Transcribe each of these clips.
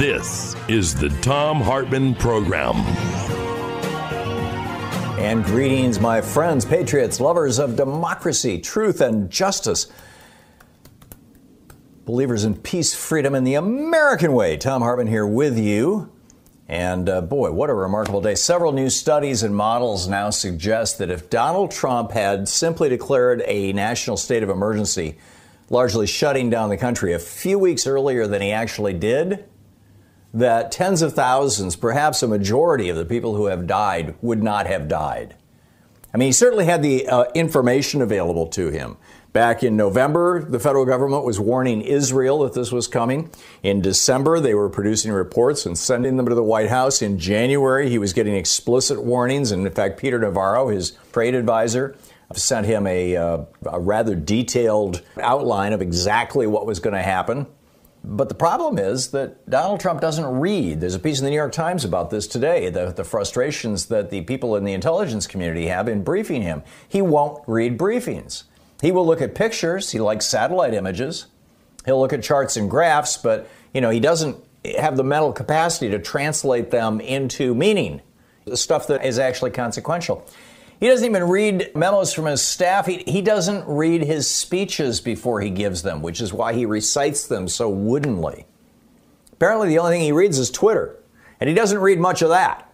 This is the Thom Hartmann Program. And greetings, my friends, patriots, lovers of democracy, truth, and justice. Believers in peace, freedom, and the American way. Thom Hartmann here with you. And uh, boy, what a remarkable day. Several new studies and models now suggest that if Donald Trump had simply declared a national state of emergency, largely shutting down the country a few weeks earlier than he actually did, that tens of thousands, perhaps a majority of the people who have died, would not have died. I mean, he certainly had the uh, information available to him. Back in November, the federal government was warning Israel that this was coming. In December, they were producing reports and sending them to the White House. In January, he was getting explicit warnings. And in fact, Peter Navarro, his trade advisor, sent him a, uh, a rather detailed outline of exactly what was going to happen. But the problem is that Donald Trump doesn't read. There's a piece in the New York Times about this today the, the frustrations that the people in the intelligence community have in briefing him. He won't read briefings. He will look at pictures, he likes satellite images, he'll look at charts and graphs, but you know, he doesn't have the mental capacity to translate them into meaning, the stuff that is actually consequential. He doesn't even read memos from his staff. He, he doesn't read his speeches before he gives them, which is why he recites them so woodenly. Apparently, the only thing he reads is Twitter, and he doesn't read much of that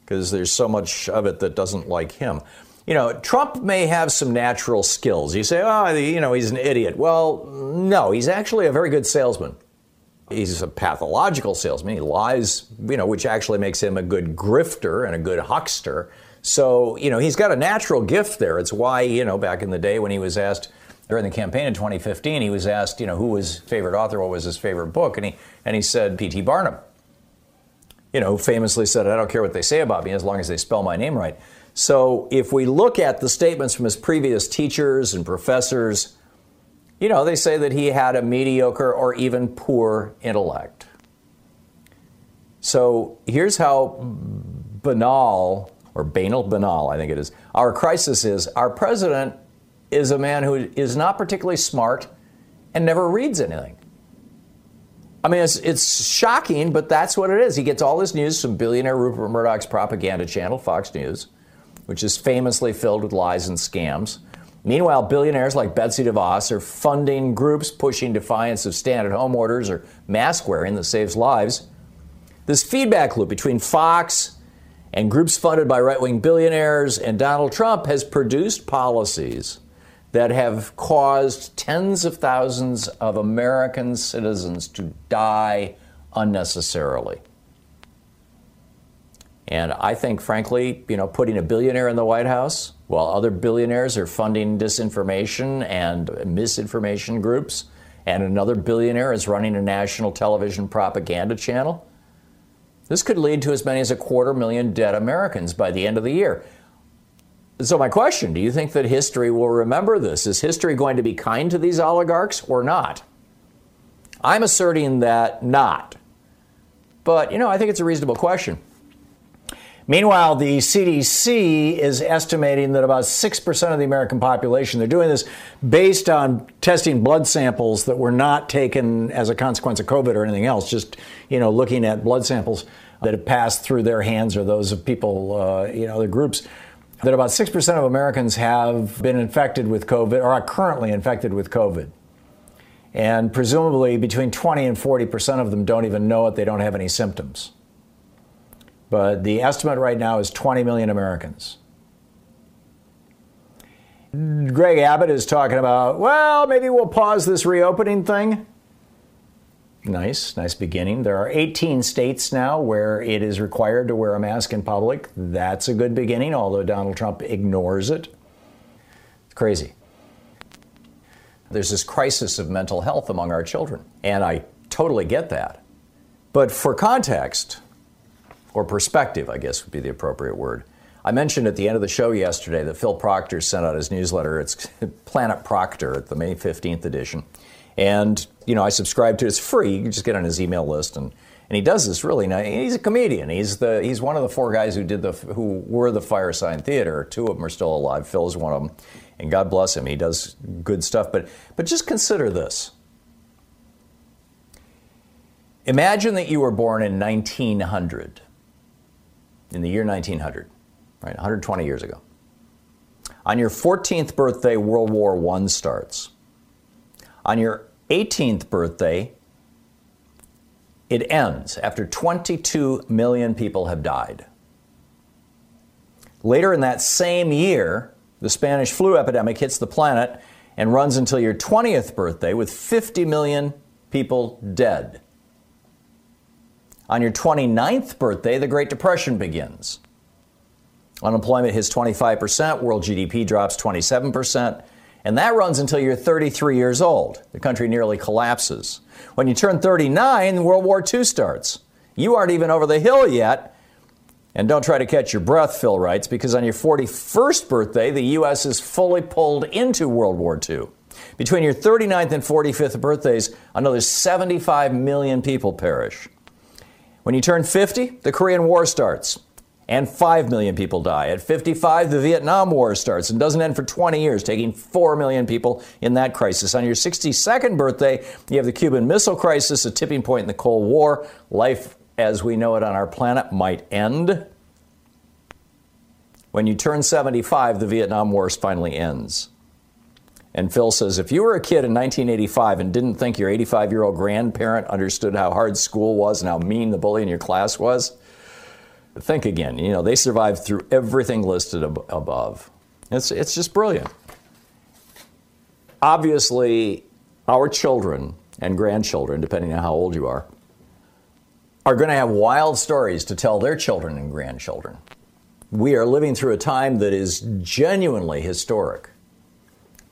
because there's so much of it that doesn't like him. You know, Trump may have some natural skills. You say, oh, you know, he's an idiot. Well, no, he's actually a very good salesman. He's a pathological salesman. He lies, you know, which actually makes him a good grifter and a good huckster. So, you know, he's got a natural gift there. It's why, you know, back in the day when he was asked during the campaign in 2015, he was asked, you know, who was his favorite author, what was his favorite book, and he and he said P.T. Barnum. You know, famously said, I don't care what they say about me as long as they spell my name right. So if we look at the statements from his previous teachers and professors, you know, they say that he had a mediocre or even poor intellect. So here's how banal or banal, banal, I think it is. Our crisis is our president is a man who is not particularly smart and never reads anything. I mean, it's, it's shocking, but that's what it is. He gets all his news from billionaire Rupert Murdoch's propaganda channel, Fox News, which is famously filled with lies and scams. Meanwhile, billionaires like Betsy DeVos are funding groups pushing defiance of stay at home orders or mask wearing that saves lives. This feedback loop between Fox and groups funded by right wing billionaires and Donald Trump has produced policies that have caused tens of thousands of American citizens to die unnecessarily. And I think, frankly, you know, putting a billionaire in the White House while other billionaires are funding disinformation and misinformation groups, and another billionaire is running a national television propaganda channel, this could lead to as many as a quarter million dead Americans by the end of the year. So, my question do you think that history will remember this? Is history going to be kind to these oligarchs or not? I'm asserting that not. But, you know, I think it's a reasonable question. Meanwhile, the CDC is estimating that about 6% of the American population, they're doing this based on testing blood samples that were not taken as a consequence of COVID or anything else, just, you know, looking at blood samples that have passed through their hands or those of people, uh, you know, groups. that about 6% of Americans have been infected with COVID or are currently infected with COVID. And presumably between 20 and 40% of them don't even know it, they don't have any symptoms. But the estimate right now is 20 million Americans. Greg Abbott is talking about, well, maybe we'll pause this reopening thing. Nice, nice beginning. There are 18 states now where it is required to wear a mask in public. That's a good beginning, although Donald Trump ignores it. It's crazy. There's this crisis of mental health among our children, and I totally get that. But for context, or perspective, I guess would be the appropriate word, I mentioned at the end of the show yesterday that Phil Proctor sent out his newsletter. It's Planet Proctor at the May 15th edition. And, you know, I subscribe to it. It's free. You can just get on his email list and and he does this really nice. He's a comedian. He's the he's one of the four guys who did the who were the Firesign Theater. Two of them are still alive. Phil is one of them, and God bless him. He does good stuff. But but just consider this. Imagine that you were born in 1900, in the year 1900 right? 120 years ago. On your 14th birthday, World War I starts. On your 18th birthday, it ends after 22 million people have died. Later in that same year, the Spanish flu epidemic hits the planet and runs until your 20th birthday with 50 million people dead. On your 29th birthday, the Great Depression begins. Unemployment hits 25%, world GDP drops 27%, and that runs until you're 33 years old. The country nearly collapses. When you turn 39, World War II starts. You aren't even over the hill yet. And don't try to catch your breath, Phil writes, because on your 41st birthday, the U.S. is fully pulled into World War II. Between your 39th and 45th birthdays, another 75 million people perish. When you turn 50, the Korean War starts and 5 million people die. At 55, the Vietnam War starts and doesn't end for 20 years, taking 4 million people in that crisis. On your 62nd birthday, you have the Cuban Missile Crisis, a tipping point in the Cold War. Life as we know it on our planet might end. When you turn 75, the Vietnam War finally ends. And Phil says, if you were a kid in 1985 and didn't think your 85 year old grandparent understood how hard school was and how mean the bully in your class was, think again. You know, they survived through everything listed ab- above. It's, it's just brilliant. Obviously, our children and grandchildren, depending on how old you are, are going to have wild stories to tell their children and grandchildren. We are living through a time that is genuinely historic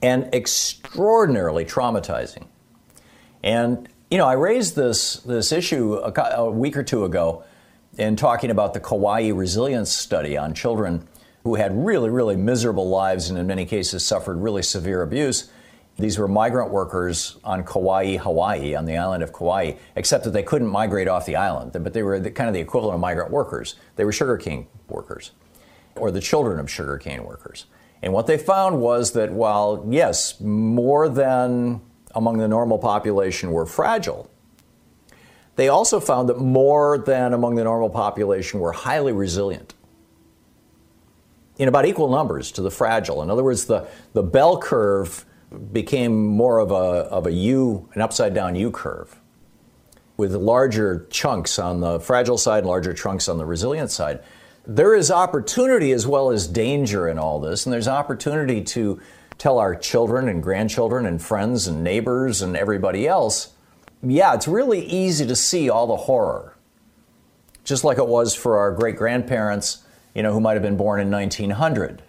and extraordinarily traumatizing. And, you know, I raised this, this issue a, a week or two ago in talking about the Kauai resilience study on children who had really, really miserable lives and in many cases suffered really severe abuse. These were migrant workers on Kauai, Hawaii, on the island of Kauai, except that they couldn't migrate off the island, but they were the, kind of the equivalent of migrant workers. They were sugarcane workers, or the children of sugarcane workers. And what they found was that while, yes, more than among the normal population were fragile, they also found that more than among the normal population were highly resilient in about equal numbers to the fragile. In other words, the, the bell curve became more of a, of a U, an upside down U curve, with larger chunks on the fragile side larger chunks on the resilient side. There is opportunity as well as danger in all this, and there's opportunity to tell our children and grandchildren and friends and neighbors and everybody else yeah, it's really easy to see all the horror. Just like it was for our great grandparents, you know, who might have been born in 1900,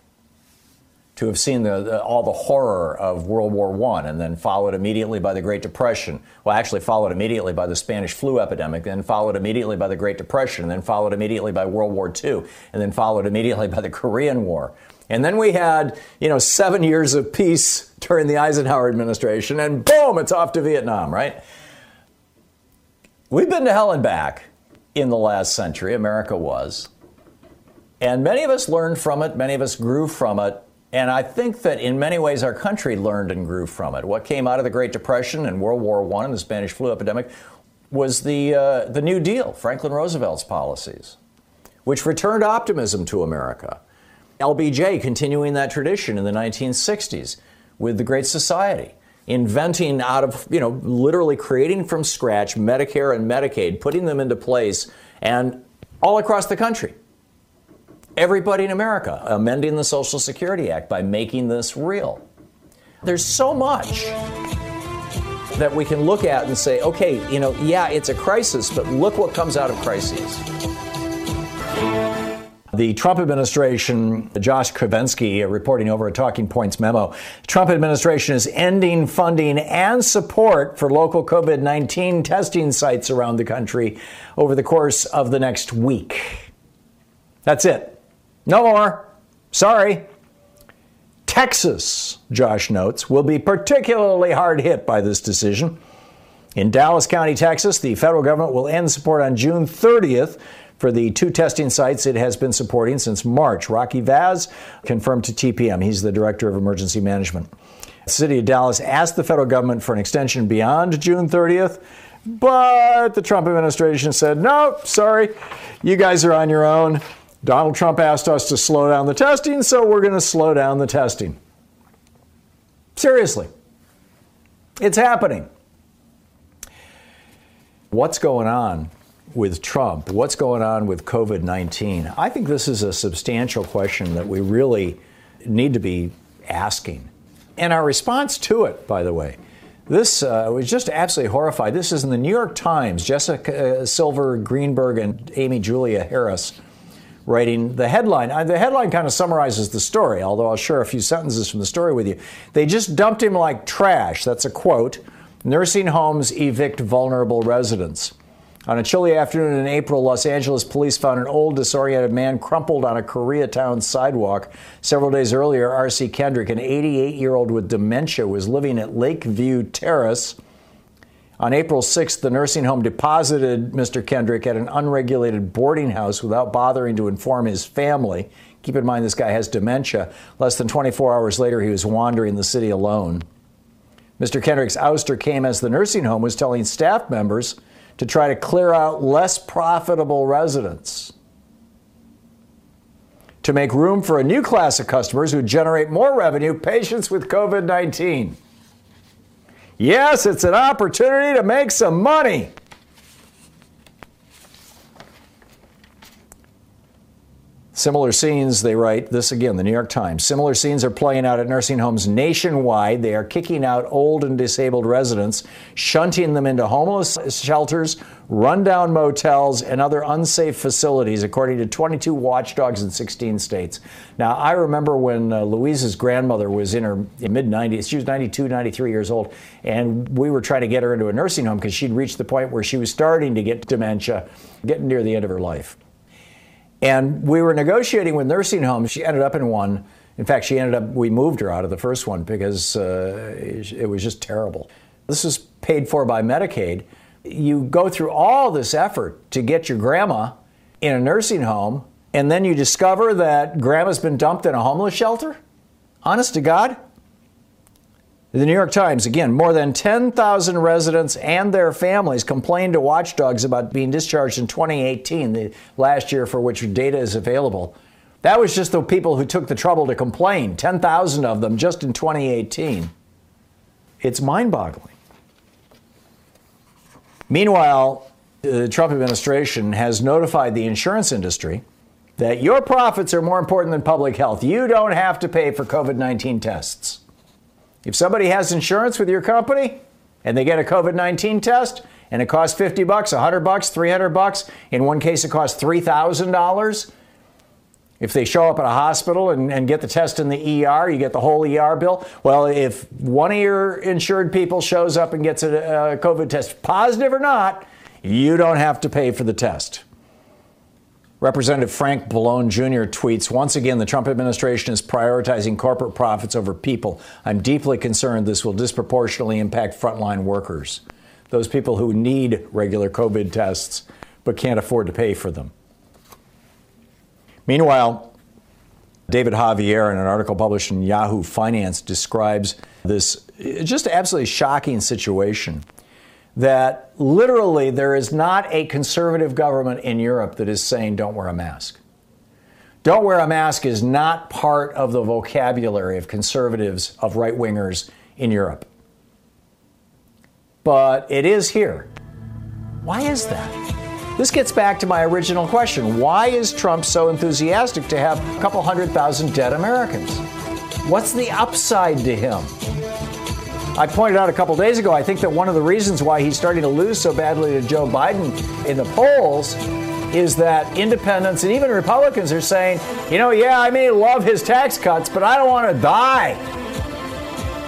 to have seen the, the, all the horror of World War I and then followed immediately by the Great Depression. Well, actually, followed immediately by the Spanish flu epidemic, then followed immediately by the Great Depression, then followed immediately by World War II, and then followed immediately by the Korean War. And then we had, you know, seven years of peace during the Eisenhower administration, and boom, it's off to Vietnam, right? We've been to hell and back in the last century, America was. And many of us learned from it, many of us grew from it. And I think that in many ways our country learned and grew from it. What came out of the Great Depression and World War I and the Spanish flu epidemic was the, uh, the New Deal, Franklin Roosevelt's policies, which returned optimism to America. LBJ continuing that tradition in the 1960s with the Great Society, inventing out of, you know, literally creating from scratch Medicare and Medicaid, putting them into place, and all across the country. Everybody in America amending the Social Security Act by making this real. There's so much that we can look at and say, okay, you know, yeah, it's a crisis, but look what comes out of crises. The Trump administration, Josh Kovensky, uh, reporting over a Talking Points memo, Trump administration is ending funding and support for local COVID 19 testing sites around the country over the course of the next week. That's it. No more. Sorry. Texas, Josh notes, will be particularly hard hit by this decision. In Dallas County, Texas, the federal government will end support on June 30th for the two testing sites it has been supporting since March. Rocky Vaz confirmed to TPM. He's the director of emergency management. The city of Dallas asked the federal government for an extension beyond June 30th, but the Trump administration said, no, sorry, you guys are on your own. Donald Trump asked us to slow down the testing, so we're going to slow down the testing. Seriously, it's happening. What's going on with Trump, what's going on with COVID 19? I think this is a substantial question that we really need to be asking. And our response to it, by the way, this uh, was just absolutely horrified. This is in the New York Times. Jessica uh, Silver Greenberg and Amy Julia Harris writing the headline. Uh, the headline kind of summarizes the story, although I'll share a few sentences from the story with you. They just dumped him like trash. That's a quote. Nursing homes evict vulnerable residents. On a chilly afternoon in April, Los Angeles police found an old, disoriented man crumpled on a Koreatown sidewalk. Several days earlier, R.C. Kendrick, an 88 year old with dementia, was living at Lakeview Terrace. On April 6th, the nursing home deposited Mr. Kendrick at an unregulated boarding house without bothering to inform his family. Keep in mind, this guy has dementia. Less than 24 hours later, he was wandering the city alone. Mr. Kendrick's ouster came as the nursing home was telling staff members to try to clear out less profitable residents. To make room for a new class of customers who generate more revenue, patients with COVID 19. Yes, it's an opportunity to make some money. Similar scenes, they write, this again, the New York Times. Similar scenes are playing out at nursing homes nationwide. They are kicking out old and disabled residents, shunting them into homeless shelters, rundown motels, and other unsafe facilities, according to 22 watchdogs in 16 states. Now, I remember when uh, Louise's grandmother was in her mid 90s, she was 92, 93 years old, and we were trying to get her into a nursing home because she'd reached the point where she was starting to get dementia, getting near the end of her life. And we were negotiating with nursing homes. She ended up in one. In fact, she ended up, we moved her out of the first one because uh, it was just terrible. This is paid for by Medicaid. You go through all this effort to get your grandma in a nursing home, and then you discover that grandma's been dumped in a homeless shelter? Honest to God? The New York Times, again, more than 10,000 residents and their families complained to watchdogs about being discharged in 2018, the last year for which data is available. That was just the people who took the trouble to complain, 10,000 of them just in 2018. It's mind boggling. Meanwhile, uh, the Trump administration has notified the insurance industry that your profits are more important than public health. You don't have to pay for COVID 19 tests. If somebody has insurance with your company and they get a COVID 19 test and it costs 50 bucks, 100 bucks, 300 bucks, in one case it costs $3,000. If they show up at a hospital and, and, get the test in the ER, you get the whole ER bill. Well, if one of your insured people shows up and gets a, a COVID test, positive or not, you don't have to pay for the test. Representative Frank Pallone Jr. tweets Once again, the Trump administration is prioritizing corporate profits over people. I'm deeply concerned this will disproportionately impact frontline workers, those people who need regular COVID tests but can't afford to pay for them. Meanwhile, David Javier, in an article published in Yahoo Finance, describes this just absolutely shocking situation that literally there is not a conservative government in Europe that is saying don't wear a mask. Don't wear a mask is not part of the vocabulary of conservatives, of right wingers in Europe. But it is here. Why is that? This gets back to my original question. Why is Trump so enthusiastic to have a couple hundred thousand dead Americans? What's the upside to him? I pointed out a couple days ago, I think that one of the reasons why he's starting to lose so badly to Joe Biden in the polls is that independents and even Republicans are saying, you know, yeah, I may love his tax cuts, but I don't want to die.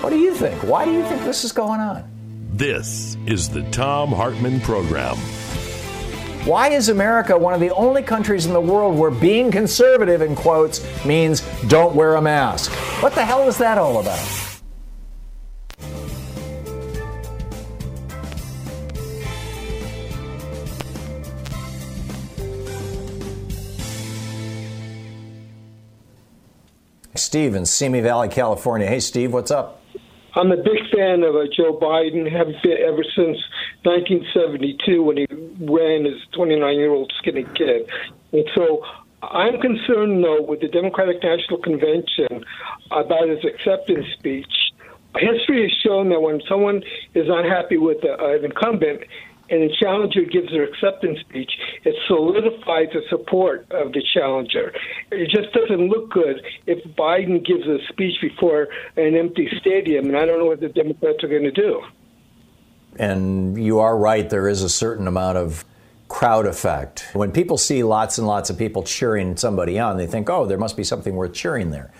What do you think? Why do you think this is going on? This is the Thom Hartmann Program. Why is America one of the only countries in the world where being conservative, in quotes, means don't wear a mask? What the hell is that all about? Steve in Simi Valley, California. Hey, Steve, what's up? I'm a big fan of uh, Joe Biden. Have been ever since 1972 when he ran as 29 year old skinny kid. And so I'm concerned, though, with the Democratic National Convention about his acceptance speech. History has shown that when someone is unhappy with uh, an incumbent, and the challenger gives their acceptance speech, it solidifies the support of the challenger. It just doesn't look good if Biden gives a speech before an empty stadium, and I don't know what the Democrats are going to do. And you are right, there is a certain amount of crowd effect. When people see lots and lots of people cheering somebody on, they think, oh, there must be something worth cheering there.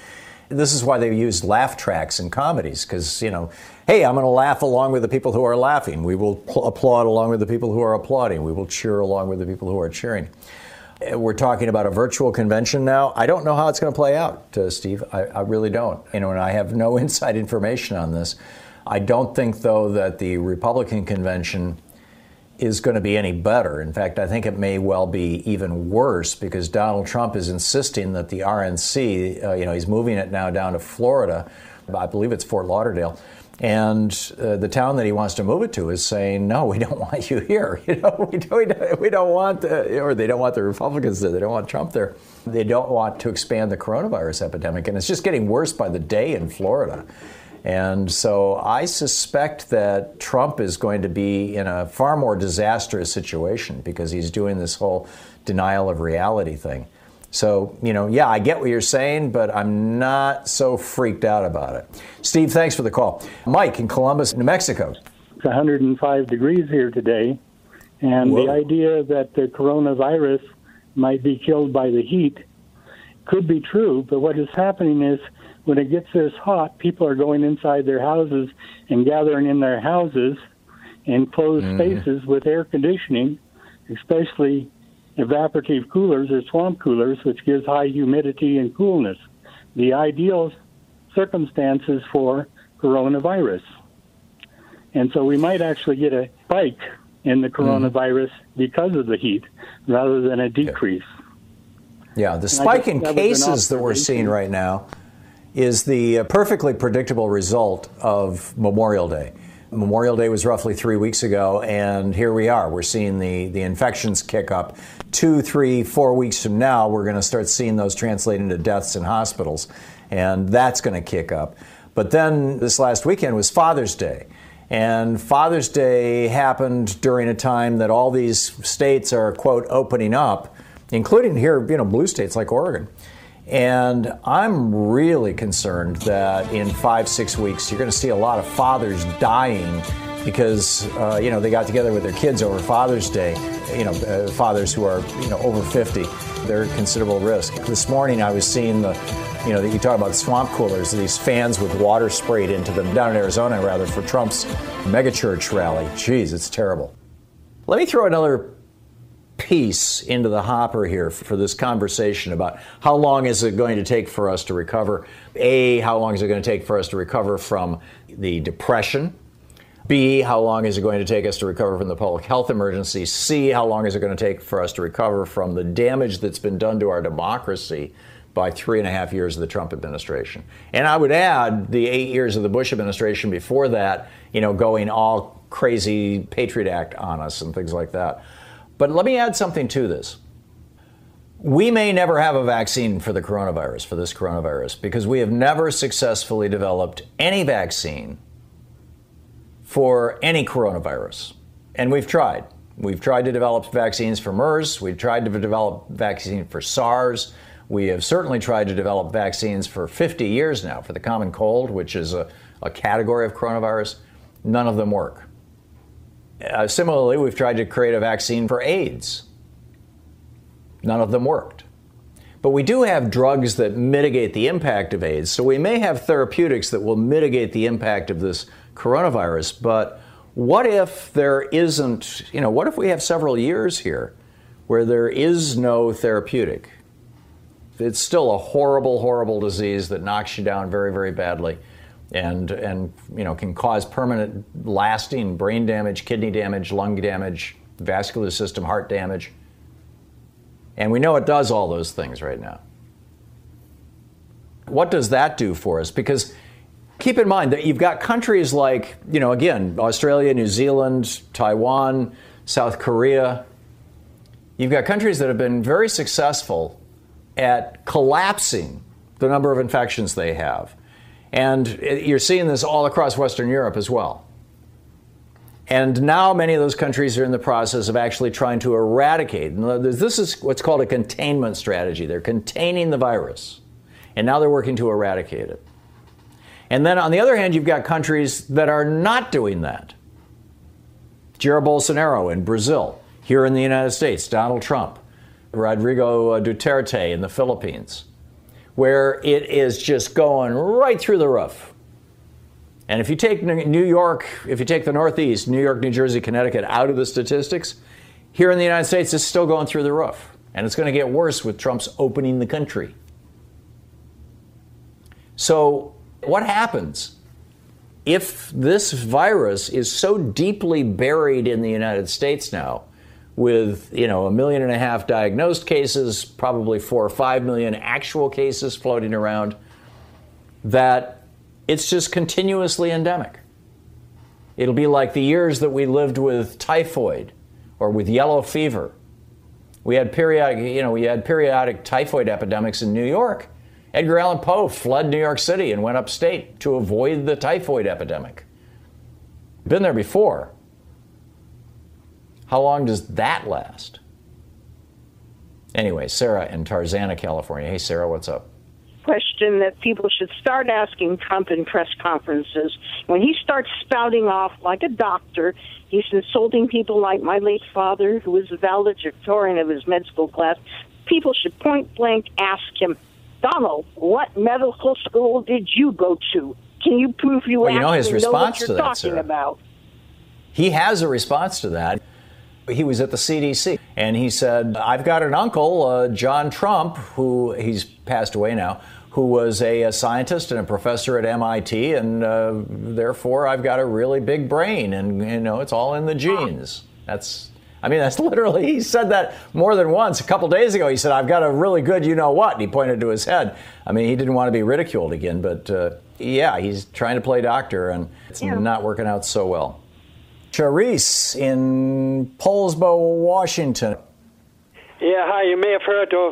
This is why they use laugh tracks in comedies, because, you know, hey, I'm going to laugh along with the people who are laughing. We will pl- applaud along with the people who are applauding. We will cheer along with the people who are cheering. We're talking about a virtual convention now. I don't know how it's going to play out, uh, Steve. I, I really don't. You know, and I have no inside information on this. I don't think, though, that the Republican convention is going to be any better. In fact, I think it may well be even worse because Donald Trump is insisting that the RNC, uh, you know, he's moving it now down to Florida. I believe it's Fort Lauderdale. And uh, the town that he wants to move it to is saying, no, we don't want you here. You know, we don't, we don't want, the, or they don't want the Republicans there. They don't want Trump there. They don't want to expand the coronavirus epidemic. And it's just getting worse by the day in Florida. And so I suspect that Trump is going to be in a far more disastrous situation because he's doing this whole denial of reality thing. So, you know, yeah, I get what you're saying, but I'm not so freaked out about it. Steve, thanks for the call. Mike in Columbus, New Mexico. It's 105 degrees here today. And Whoa. the idea that the coronavirus might be killed by the heat could be true, but what is happening is when it gets this hot, people are going inside their houses and gathering in their houses in closed mm. spaces with air conditioning, especially evaporative coolers or swamp coolers, which gives high humidity and coolness. The ideal circumstances for coronavirus. And so we might actually get a spike in the mm-hmm. coronavirus mm. because of the heat rather than a decrease. Yeah, the spike in cases that we're seeing right now is the uh, perfectly predictable result of Memorial Day. Memorial Day was roughly three weeks ago, and here we are. We're seeing the, the infections kick up. Two, three, four weeks from now, we're going to start seeing those translate into deaths in hospitals, and that's going to kick up. But then this last weekend was Father's Day. And Father's Day happened during a time that all these states are, quote, opening up, including here, you know, blue states like Oregon. And I'm really concerned that in five, six weeks, you're going to see a lot of fathers dying because, uh, you know, they got together with their kids over Father's Day. You know, uh, fathers who are, you know, over 50, they're at considerable risk. This morning I was seeing the, you know, that you talk about swamp coolers, these fans with water sprayed into them down in Arizona, rather, for Trump's megachurch rally. Jeez, it's terrible. Let me throw another piece into the hopper here for this conversation about how long is it going to take for us to recover? A, how long is it going to take for us to recover from the depression? B, how long is it going to take us to recover from the public health emergency? C, how long is it going to take for us to recover from the damage that's been done to our democracy by three and a half years of the Trump administration? And I would add the eight years of the Bush administration before that, you know, going all crazy Patriot Act on us and things like that. But let me add something to this. we may never have a vaccine for the coronavirus, for this coronavirus, because we have never successfully developed any vaccine for any coronavirus. And we've tried. We've tried to develop vaccines for MERS, we've tried to develop vaccine for SARS. We have certainly tried to develop vaccines for 50 years now for the common cold, which is a, a category of coronavirus. None of them work. Uh, similarly, we've tried to create a vaccine for AIDS. None of them worked. But we do have drugs that mitigate the impact of AIDS, so we may have therapeutics that will mitigate the impact of this coronavirus. But what if there isn't, you know, what if we have several years here where there is no therapeutic? It's still a horrible, horrible disease that knocks you down very, very badly and and you know can cause permanent lasting brain damage kidney damage lung damage vascular system heart damage. And we know it does all those things right now. What does that do for us? Because keep in mind that you've got countries like you know again australia new zealand taiwan south korea. You've got countries that have been very successful at collapsing the number of infections they have and you're seeing this all across Western Europe as well. And now many of those countries are in the process of actually trying to eradicate. This is what's called a containment strategy. They're containing the virus, and now they're working to eradicate it. And then on the other hand, you've got countries that are not doing that. Jair Bolsonaro in Brazil, here in the United States, Donald Trump, Rodrigo uh, Duterte in the Philippines where it is just going right through the roof. And if you take New York, if you take the Northeast, New York, New Jersey, Connecticut out of the statistics, here in the United States, it's still going through the roof. And it's going to get worse with Trump's opening the country. So, what happens if this virus is so deeply buried in the United States now with you know a million and a half diagnosed cases, probably four or five million actual cases floating around, that it's just continuously endemic. It'll be like the years that we lived with typhoid or with yellow fever. We had periodic, you know, we had periodic typhoid epidemics in New York. Edgar Allan Poe fled New York City and went upstate to avoid the typhoid epidemic. Been there before. How long does that last? Anyway, Sarah in Tarzana, California. Hey, Sarah, what's up? Question that people should start asking Trump in press conferences. When he starts spouting off like a doctor, he's insulting people like my late father, who was a valedictorian of his med school class. People should point blank ask him, Donald, what medical school did you go to? Can you prove you well, you know his response know what you're to that, talking Sarah. about? He has a response to that. He was at the CDC and he said, I've got an uncle, uh, John Trump, who he's passed away now, who was a, a scientist and a professor at MIT, and uh, therefore I've got a really big brain, and you know it's all in the genes. That's, I mean, that's literally he said that more than once. A couple days ago, he said, "I've got a really good, you know what?" And he pointed to his head. I mean, he didn't want to be ridiculed again, but uh, yeah, he's trying to play doctor, and it's yeah. not working out so well. Charisse in Poulsbo, Washington. Yeah, hi. You may have heard of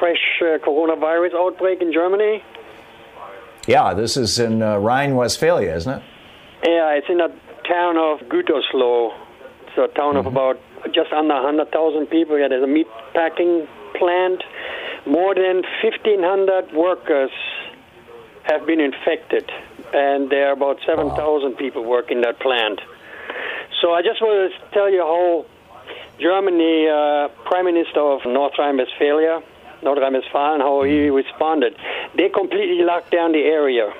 fresh uh, coronavirus outbreak in Germany. Yeah, this is in uh, Rhine-Westphalia, isn't it? Yeah, it's in a town of Gütersloh. It's a town mm-hmm. of about just under 100,000 people. Yeah, there's a meat packing plant. More than 1,500 workers have been infected, and there are about 7,000 wow. people working that plant. So I just want to tell you how Germany, uh, Prime Minister of North Rhine-Westphalia, North Rhine-Westphalia, how he responded. They completely locked down the area.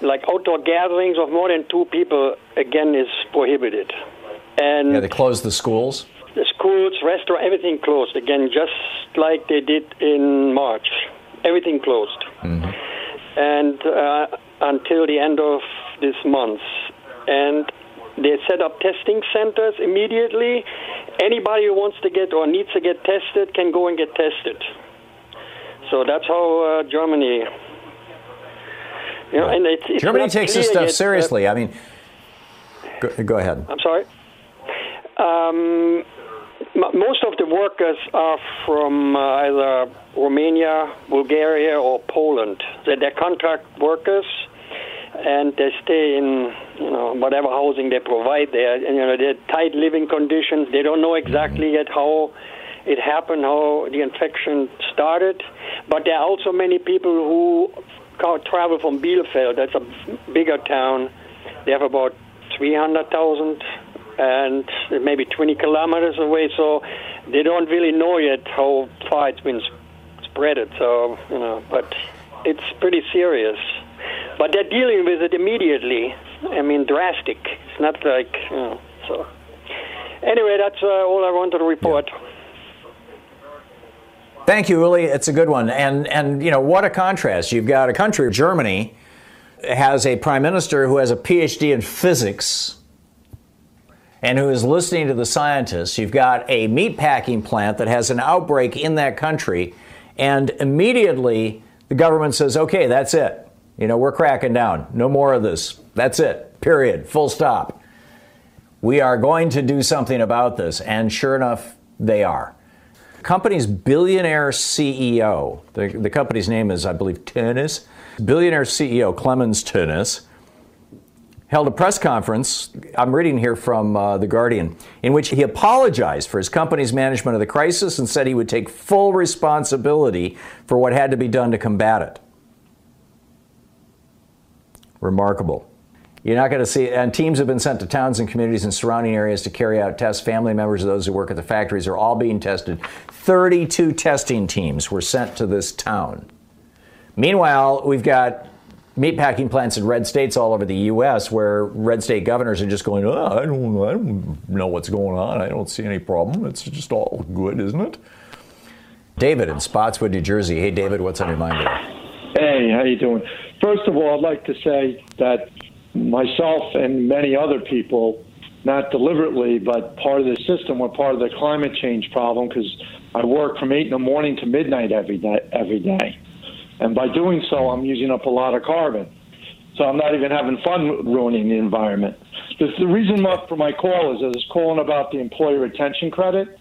Like outdoor gatherings of more than two people, again, is prohibited. And yeah, they closed the schools. The schools, restaurant, everything closed again, just like they did in March. Everything closed, mm-hmm. and uh, until the end of this month. And they set up testing centers immediately. Anybody who wants to get or needs to get tested can go and get tested. So that's how uh, Germany. You know, and it's, it's Germany takes this stuff yet, uh, seriously. Uh, I mean, go, go, ahead. I'm sorry. Um, most of the workers are from uh, either Romania, Bulgaria, or Poland. They're, they're contract workers, and they stay in you know whatever housing they provide there. And you know they're tight living conditions. They don't know exactly yet how it happened, how the infection started. But there are also many people who travel from Bielefeld. That's a bigger town. They have about 300,000 and maybe 20 kilometers away. So they don't really know yet how far it's been spreaded. So you know, but it's pretty serious. But they're dealing with it immediately. I mean, drastic. It's not like you know. So anyway, that's uh, all I wanted to report. Yeah. Thank you, Uli. It's a good one. And and you know what a contrast. You've got a country, Germany, has a prime minister who has a PhD in physics and who is listening to the scientists. You've got a meatpacking plant that has an outbreak in that country, and immediately the government says, okay, that's it. You know, we're cracking down. No more of this. That's it. Period. Full stop. We are going to do something about this. And sure enough, they are. Company's billionaire CEO, the, the company's name is, I believe, Tönnies. Billionaire CEO Clemens Tönnies held a press conference, I'm reading here from uh, The Guardian, in which he apologized for his company's management of the crisis and said he would take full responsibility for what had to be done to combat it. Remarkable. You're not going to see, and teams have been sent to towns and communities in surrounding areas to carry out tests. Family members of those who work at the factories are all being tested. 32 testing teams were sent to this town. Meanwhile, we've got meatpacking plants in red states all over the U.S. where red state governors are just going, oh, I, don't, I don't know what's going on. I don't see any problem. It's just all good, isn't it? David in Spotswood, New Jersey. Hey, David, what's on your mind today? Hey, how you doing? First of all, I'd like to say that myself and many other people, not deliberately, but part of the system, were part of the climate change problem because I work from eight in the morning to midnight every day. Every day. And by doing so, I'm using up a lot of carbon. So I'm not even having fun ruining the environment. The, the reason for my call is I was calling about the employee retention credit.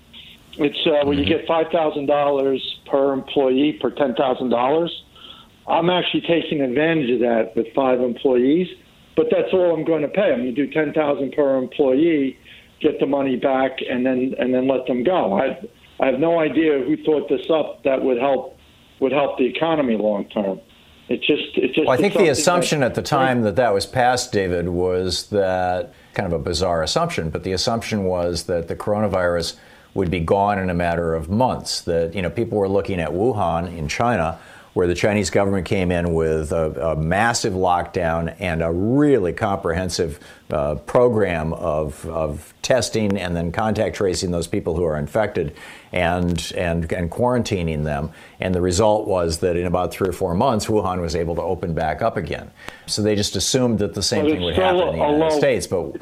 It's uh, where you mm-hmm. get $5,000 per employee per $10,000. I'm actually taking advantage of that with five employees, but that's all I'm going to pay. I'm going to do 10000 per employee, get the money back, and then and then let them go. I I have no idea who thought this up that would help would help the economy long term. It just, it just. Well, I think the assumption that, at the time that that was passed, David, was that kind of a bizarre assumption, but the assumption was that the coronavirus would be gone in a matter of months. That you know people were looking at Wuhan in China where the Chinese government came in with a, a massive lockdown and a really comprehensive uh, program of, of testing and then contact tracing those people who are infected and, and, and quarantining them. And the result was that in about three or four months, Wuhan was able to open back up again. So they just assumed that the same thing would happen in the United States. But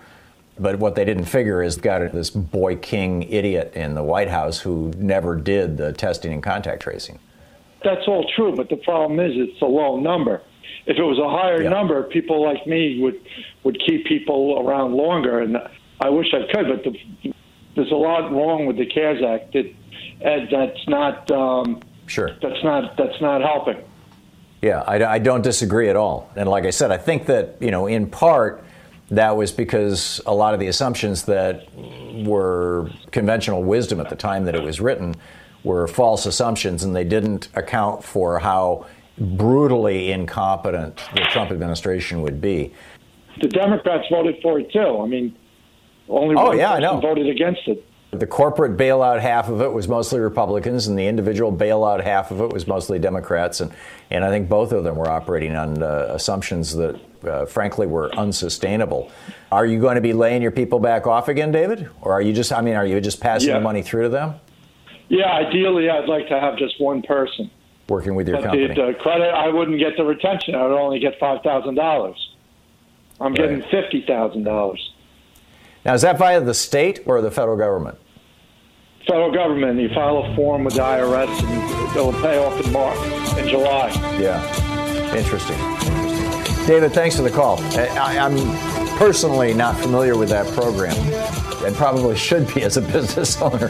but what they didn't figure is got this boy king idiot in the White House who never did the testing and contact tracing that's all true, but the problem is it's a low number. If it was a higher yeah. number, people like me would would keep people around longer, and I wish I could. But the, there's a lot wrong with the CARES Act that Ed, that's not um, sure that's not that's not helping. Yeah, I, I don't disagree at all. And like I said, I think that you know in part that was because a lot of the assumptions that were conventional wisdom at the time that it was written were false assumptions and they didn't account for how brutally incompetent the Trump administration would be. The Democrats voted for it too. I mean, only oh, one yeah, person voted against it. The corporate bailout half of it was mostly Republicans, and the individual bailout half of it was mostly Democrats. And, and I think both of them were operating on uh, assumptions that, uh, frankly, were unsustainable. Are you going to be laying your people back off again, David? Or are you just, I mean, are you just passing yeah. the money through to them? Yeah, ideally, I'd like to have just one person working with your but company. The, the credit, I wouldn't get the retention. I would only get five thousand dollars. I'm right. getting fifty thousand dollars. Now, is that via the state or the federal government? Federal government. You file a form with the IRS, and it'll pay off in March, in July. Yeah, interesting. interesting. David, thanks for the call. I, I'm personally not familiar with that program. and probably should be as a business owner.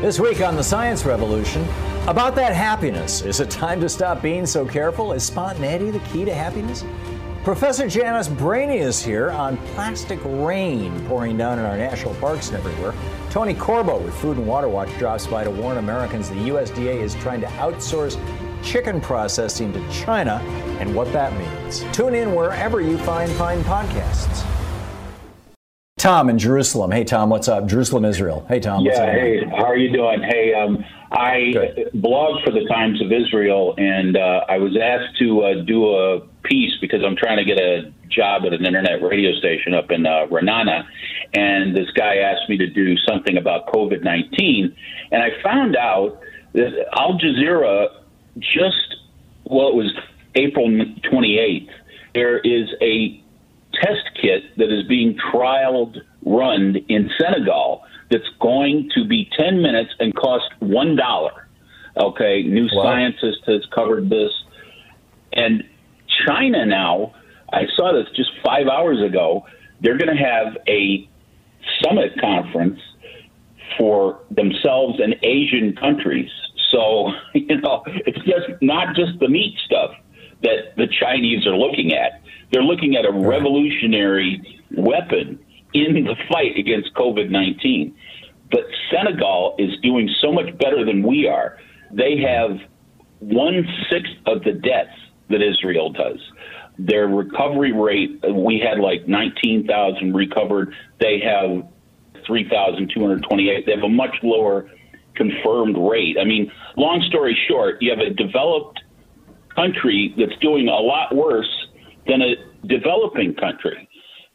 This week on the Science Revolution, about that happiness. Is it time to stop being so careful? Is spontaneity the key to happiness? Professor Janice Brainy is here on plastic rain pouring down in our national parks and everywhere. Tony Corbo with Food and Water Watch drops by to warn Americans the USDA is trying to outsource chicken processing to China and what that means. Tune in wherever you find fine podcasts. Tom in Jerusalem. Hey, Tom, what's up? Jerusalem, Israel. Hey, Tom. yeah, hey, how are you doing? Hey, um, I Good. blog for the Times of Israel, and uh, I was asked to uh, do a piece because I'm trying to get a job at an internet radio station up in uh, Ra'anana, and this guy asked me to do something about COVID 19, and I found out that Al Jazeera just well, it was April 28th. There is a test kit that is being trialed, run in Senegal that's going to be 10 minutes and cost $1. Okay, New wow. Scientist has covered this. And China now, I saw this just five hours ago, they're going to have a summit conference for themselves and Asian countries. So, you know, it's just not just the meat stuff that the Chinese are looking at. They're looking at a revolutionary weapon in the fight against COVID 19. But Senegal is doing so much better than we are. They have one sixth of the deaths that Israel does. Their recovery rate, we had like 19,000 recovered. They have 3,228. They have a much lower confirmed rate. I mean, long story short, you have a developed country that's doing a lot worse than a developing country.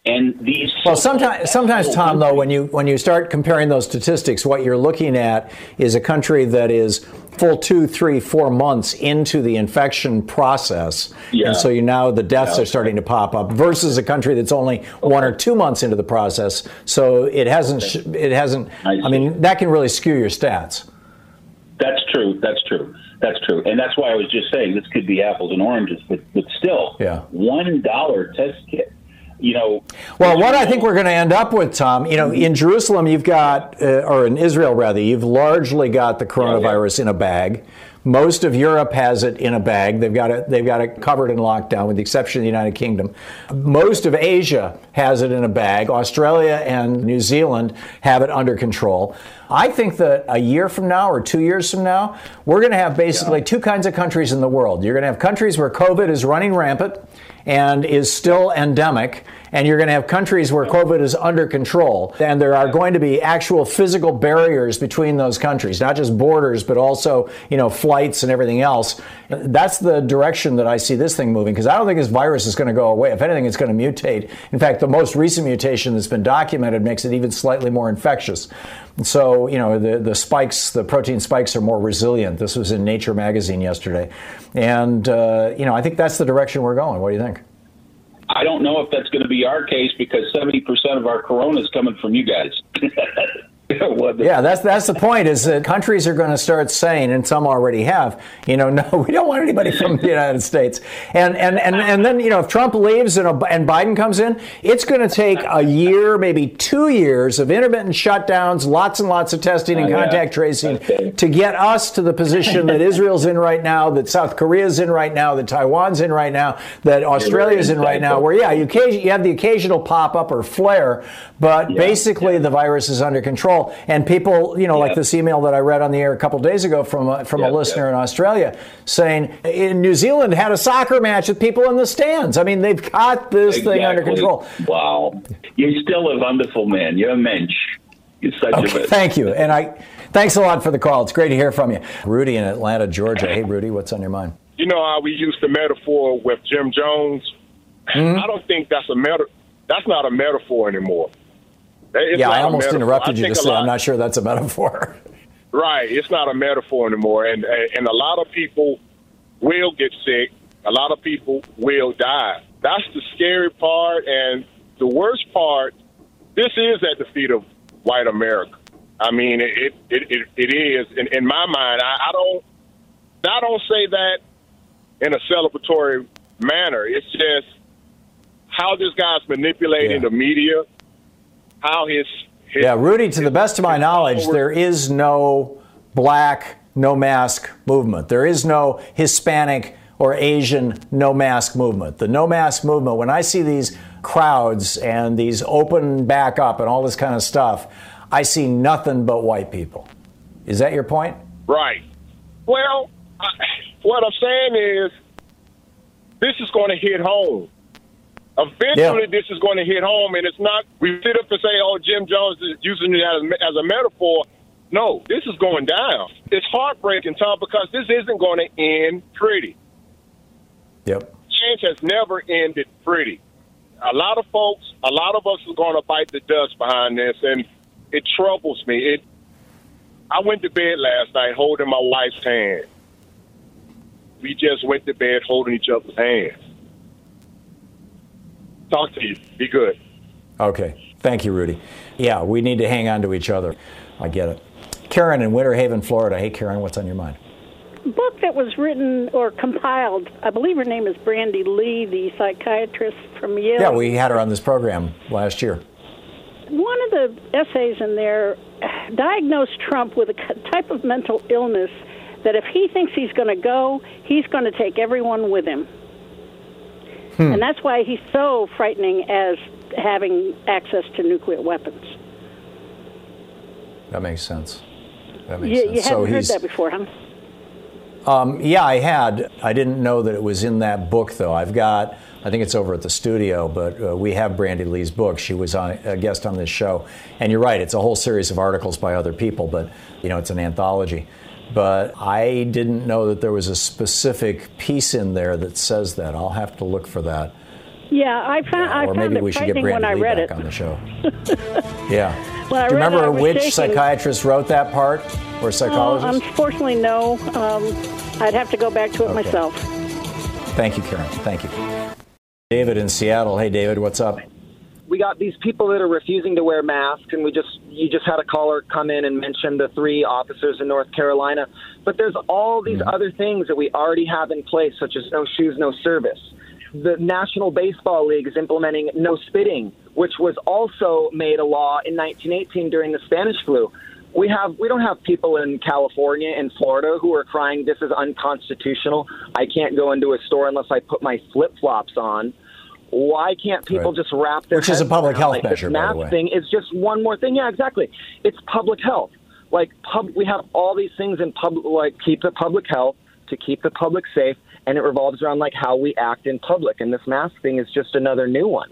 And these well, sometimes, sometimes, Tom, though, when you when you start comparing those statistics, what you're looking at is a country that is full two, three, four months into the infection process, yeah. and so you now the deaths yeah. are starting to pop up, versus a country that's only one or two months into the process. So it hasn't, it hasn't. I, I mean, that can really skew your stats. That's true. That's true. That's true, and that's why I was just saying this could be apples and oranges, but but still, yeah, one dollar test kit you know. Well, what I think we're going to end up with, Tom, you know, in Jerusalem, you've got, uh, or in Israel rather, you've largely got the coronavirus yeah, yeah. in a bag. Most of Europe has it in a bag. They've got it. They've got it covered in lockdown, with the exception of the United Kingdom. Most of Asia has it in a bag. Australia and New Zealand have it under control. I think that a year from now or two years from now, we're going to have basically yeah. two kinds of countries in the world. You're going to have countries where COVID is running rampant and is still endemic and you're going to have countries where COVID is under control. And there are going to be actual physical barriers between those countries, not just borders, but also, you know, flights and everything else. That's the direction that I see this thing moving because I don't think this virus is going to go away. If anything, it's going to mutate. In fact, the most recent mutation that's been documented makes it even slightly more infectious. So, you know, the, the spikes, the protein spikes are more resilient. This was in Nature magazine yesterday. And, uh, you know, I think that's the direction we're going. What do you think? I don't know if that's going to be our case because 70% of our corona is coming from you guys. yeah, that's that's the point. Is that countries are going to start saying, and some already have, you know, no, we don't want anybody from the United States. And and and, and then you know, if Trump leaves and, and Biden comes in, it's going to take a year, maybe two years of intermittent shutdowns, lots and lots of testing and oh, contact tracing to get us to the position that Israel's in right now, that South Korea's in right now, that Taiwan's in right now, that Australia's in right now. Where yeah, you you have the occasional pop up or flare, but basically the virus is under control. And people, you know, like this email that I read on the air a couple days ago from a, from a listener in Australia saying in New Zealand had a soccer match with people in the stands. I mean, they've got this exactly. thing under control. Wow, you're still a wonderful man. You're a mensch. You're such okay, a thank you, and I thanks a lot for the call. It's great to hear from you, Rudy in Atlanta, Georgia. Hey, Rudy, what's on your mind? You know how we use the metaphor with Jim Jones. Mm-hmm. I don't think that's a meta. That's not a metaphor anymore. It's yeah, I almost interrupted you to say lot, I'm not sure that's a metaphor. Right, it's not a metaphor anymore, and and a lot of people will get sick. A lot of people will die. That's the scary part, and the worst part. This is at the feet of white America. I mean, it it it, it is in, in my mind. I, I don't I don't say that in a celebratory manner. It's just how this guy's manipulating yeah. the media how his, his yeah, Rudy. To the best of my knowledge, there is no black no mask movement. There is no Hispanic or Asian no mask movement. The no mask movement. When I see these crowds and these open back up and all this kind of stuff, I see nothing but white people. Is that your point? Right. Well, I, what I'm saying is, this is going to hit home. Eventually, yeah. this is going to hit home, and it's not. We sit up and say, "Oh, Jim Jones is using it as, as a metaphor." No, this is going down. It's heartbreaking, Tom, because this isn't going to end pretty. Yep. Change has never ended pretty. A lot of folks, a lot of us are going to bite the dust behind this, and it troubles me. It. I went to bed last night holding my wife's hand. We just went to bed holding each other's hands talk to you. Be good. Okay. Thank you, Rudy. Yeah, we need to hang on to each other. I get it. Karen in Winter Haven, Florida. Hey, Karen, what's on your mind? book that was written or compiled. I believe her name is Bandy Lee, the psychiatrist from Yale. Yeah, we had her on this program last year. One of the essays in there diagnosed Trump with a type of mental illness that if he thinks he's going to go, he's going to take everyone with him. Hmm. And that's why he's so frightening as having access to nuclear weapons. That makes sense. That makes you, sense. You haven't heard that before, huh? Um, yeah, I had. I didn't know that it was in that book, though. I've got, I think it's over at the studio, but uh, we have Bandy Lee's book. She was on, a guest on this show. And you're right, it's a whole series of articles by other people, but, you know, it's an anthology but I didn't know that there was a specific piece in there that says that. I'll have to look for that. Yeah, I found I or found maybe we should get Bandy Lee back it. on the show. yeah. Do you read it, remember which shaking. psychiatrist wrote that part or Oh, psychologist? unfortunately, no. Um, I'd have to go back to it Okay. myself. Thank you, Karen. Thank you. David in Seattle. Hey, David, what's up? We got these people that are refusing to wear masks and we just you just had a caller come in and mention the three officers in North Carolina. But there's all these mm-hmm. other things that we already have in place such as no shoes no service. The National Baseball League is implementing no spitting which was also made a law in 1918 during the Spanish flu. We have we don't have people in California and Florida who are crying this is unconstitutional. I can't go into a store unless I put my flip-flops on why can't people Right. just wrap their Which is a public health like, measure, this by the mask way. thing is just one more thing. Yeah, exactly. It's public health. Like pub, we have all these things in public, like keep the public health to keep the public safe, and it revolves around like how we act in public. And this mask thing is just another new one.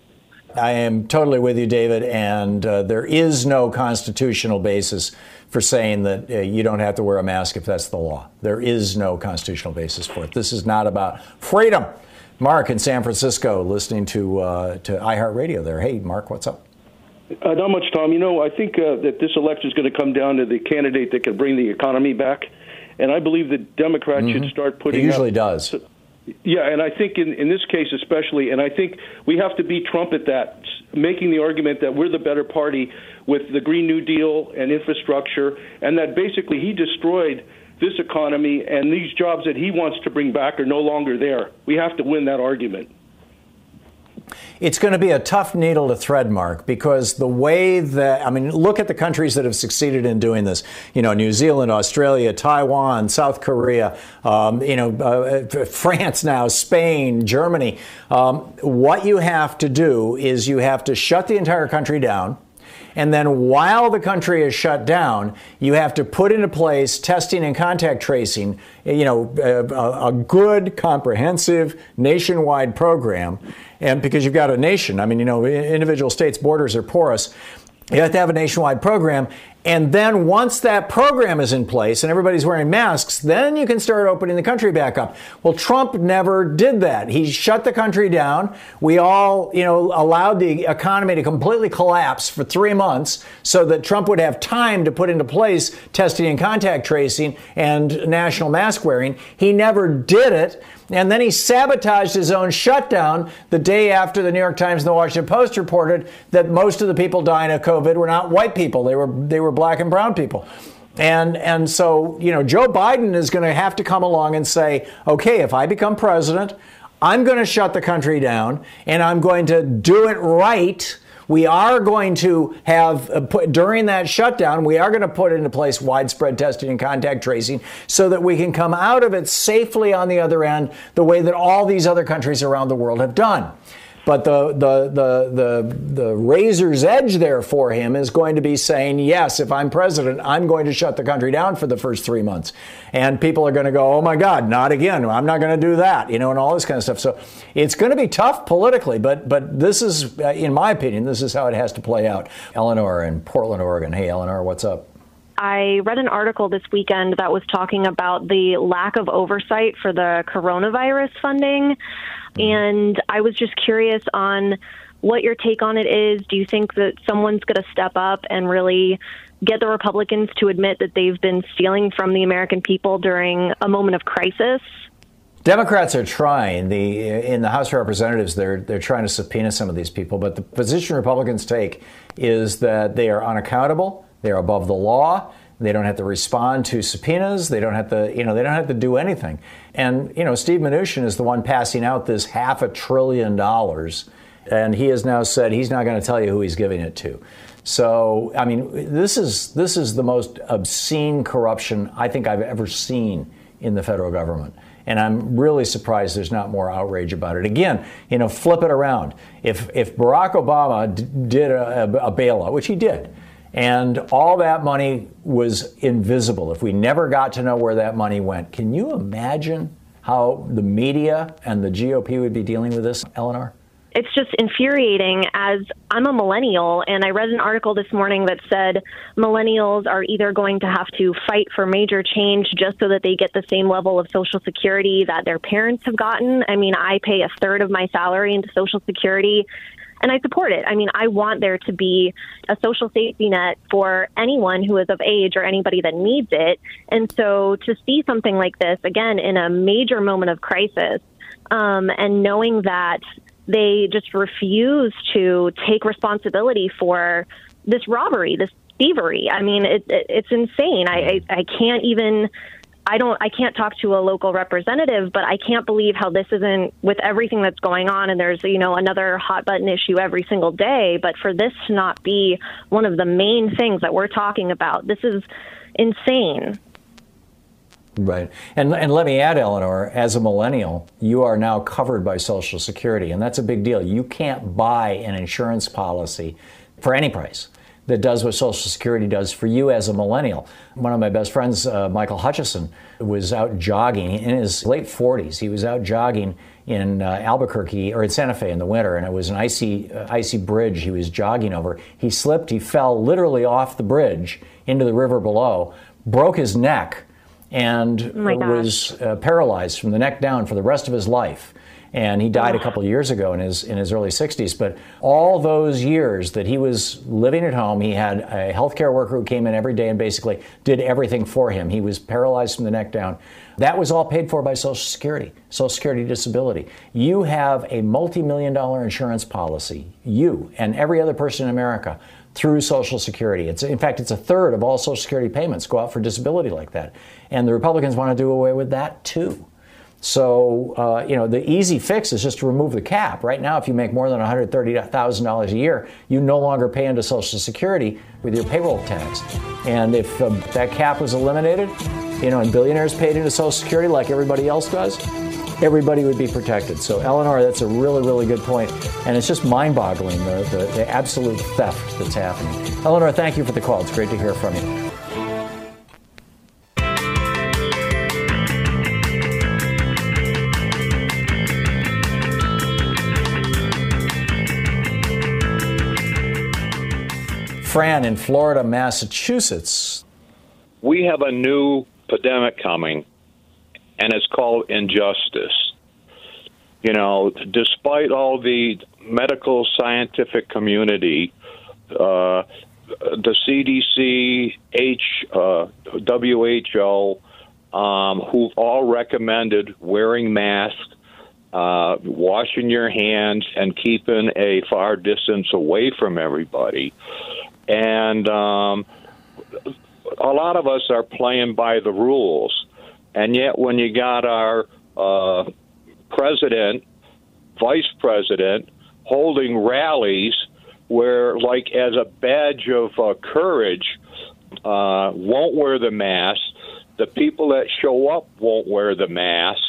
I am totally with you, David, and uh, there is no constitutional basis for saying that uh, you don't have to wear a mask if that's the law. There is no constitutional basis for it. This is not about freedom. Mark in San Francisco, listening to uh, to iHeartRadio. There, hey, Mark, what's up? Uh, not much, Tom. You know, I think uh, that this election is going to come down to the candidate that can bring the economy back, and I believe the Democrats should start putting. It usually up, does. Yeah, and I think in, in this case especially, and I think we have to beat Trump at that, making the argument that we're the better party with the Green New Deal and infrastructure, and that basically he destroyed this economy and these jobs that he wants to bring back are no longer there. We have to win that argument. It's going to be a tough needle to thread, Mark, because the way that, I mean, look at the countries that have succeeded in doing this. You know, New Zealand, Australia, Taiwan, South Korea, um, you know, uh, France now, Spain, Germany. Um, what you have to do is you have to shut the entire country down. And then while the country is shut down, you have to put into place testing and contact tracing, eh, you know, eh, a, a good, comprehensive, nationwide program. And because you've got a nation, I mean, you know, individual states' borders are porous. You have to have a nationwide program. And then once that program is in place and everybody's wearing masks, then you can start opening the country back up. Well, Trump never did that. He shut the country down. We all, you know, allowed the economy to completely collapse for three months so that Trump would have time to put into place testing and contact tracing and national mask wearing. He never did it. And then he sabotaged his own shutdown the day after the New York Times and the Washington Post reported that most of the people dying of COVID were not white people. They were they were black and brown people. And and so, you know, Joe Biden is going to have to come along and say, "Okay, if I become president, I'm going to shut the country down and I'm going to do it right." We are going to have, uh, put, during that shutdown, we are going to put into place widespread testing and contact tracing so that we can come out of it safely on the other end, the way that all these other countries around the world have done. But the, the, the, the, the razor's edge there for him is going to be saying, yes, if I'm president, I'm going to shut the country down for the first three months. And people are going to go, oh my God, not again. I'm not going to do that, you know, and all this kind of stuff. So it's going to be tough politically, but, but this is, uh, in my opinion, this is how it has to play out. Eleanor in Portland, Oregon. Hey, Eleanor, what's up? I read an article this weekend that was talking about the lack of oversight for the coronavirus funding. Mm-hmm. And I was just curious on what your take on it is. Do you think that someone's going to step up and really get the Republicans to admit that they've been stealing from the American people during a moment of crisis? Democrats are trying. The in the House of Representatives, they're they're trying to subpoena some of these people. But the position Republicans take is that they are unaccountable. They are above the law. They don't have to respond to subpoenas. They don't have to, you know, they don't have to do anything. And you know, Steve Mnuchin is the one passing out this half a trillion dollars, and he has now said he's not going to tell you who he's giving it to. So, I mean, this is this is the most obscene corruption I think I've ever seen in the federal government. And I'm really surprised there's not more outrage about it. Again, you know, flip it around. If if Barack Obama d- did a, a, a bailout, which he did, and all that money was invisible, if we never got to know where that money went, can you imagine how the media and the GOP would be dealing with this, Eleanor? it's just infuriating as I'm a millennial and I read an article this morning that said millennials are either going to have to fight for major change just so that they get the same level of social security that their parents have gotten. I mean, I pay a third of my salary into social security and I support it. I mean, I want there to be a social safety net for anyone who is of age or anybody that needs it. And so to see something like this again in a major moment of crisis um, and knowing that they just refuse to take responsibility for this robbery, this thievery. I mean, it, it, it's insane. I, I, I can't even. I don't I can't talk to a local representative, but I can't believe how this isn't with everything that's going on and there's you know another hot button issue every single day, but for this to not be one of the main things that we're talking about. This is insane. Right. And, and let me add, Eleanor, as a millennial, you are now covered by Social Security, and that's a big deal. You can't buy an insurance policy for any price that does what Social Security does for you as a millennial. One of my best friends, uh, Michael Hutchison, was out jogging in his late 40s. He was out jogging in uh, Albuquerque or in Santa Fe in the winter, and it was an icy, uh, icy bridge he was jogging over. He slipped, he fell literally off the bridge into the river below, broke his neck and Oh was uh, paralyzed from the neck down for the rest of his life. And he died a couple years ago in his in his early 60s. But all those years that he was living at home, he had a healthcare worker who came in every day and basically did everything for him. He was paralyzed from the neck down. That was all paid for by Social Security, Social Security disability. You have a multi-million dollar insurance policy, you and every other person in America, through Social Security. It's in fact it's a third of all Social Security payments go out for disability like that, and the Republicans want to do away with that too. So uh, you know the easy fix is just to remove the cap. Right now, if you make more than one hundred thirty thousand dollars a year, you no longer pay into Social Security with your payroll tax. And if uh, that cap was eliminated, you know, and billionaires paid into Social Security like everybody else does, everybody would be protected. So, Eleanor, that's a really, really good point. And it's just mind boggling the, the, the absolute theft that's happening. Eleanor, thank you for the call. It's great to hear from you. Fran in Florida, Massachusetts. we have a new pandemic coming, and it's called injustice. You know, despite all the medical scientific community, uh, the CDC, H, uh, WHO, um, who've all recommended wearing masks, uh, washing your hands, and keeping a far distance away from everybody. And um, a lot of us are playing by the rules, and yet when you got our uh, president, vice president holding rallies where, like, as a badge of uh, courage, uh, won't wear the mask. The people that show up won't wear the mask.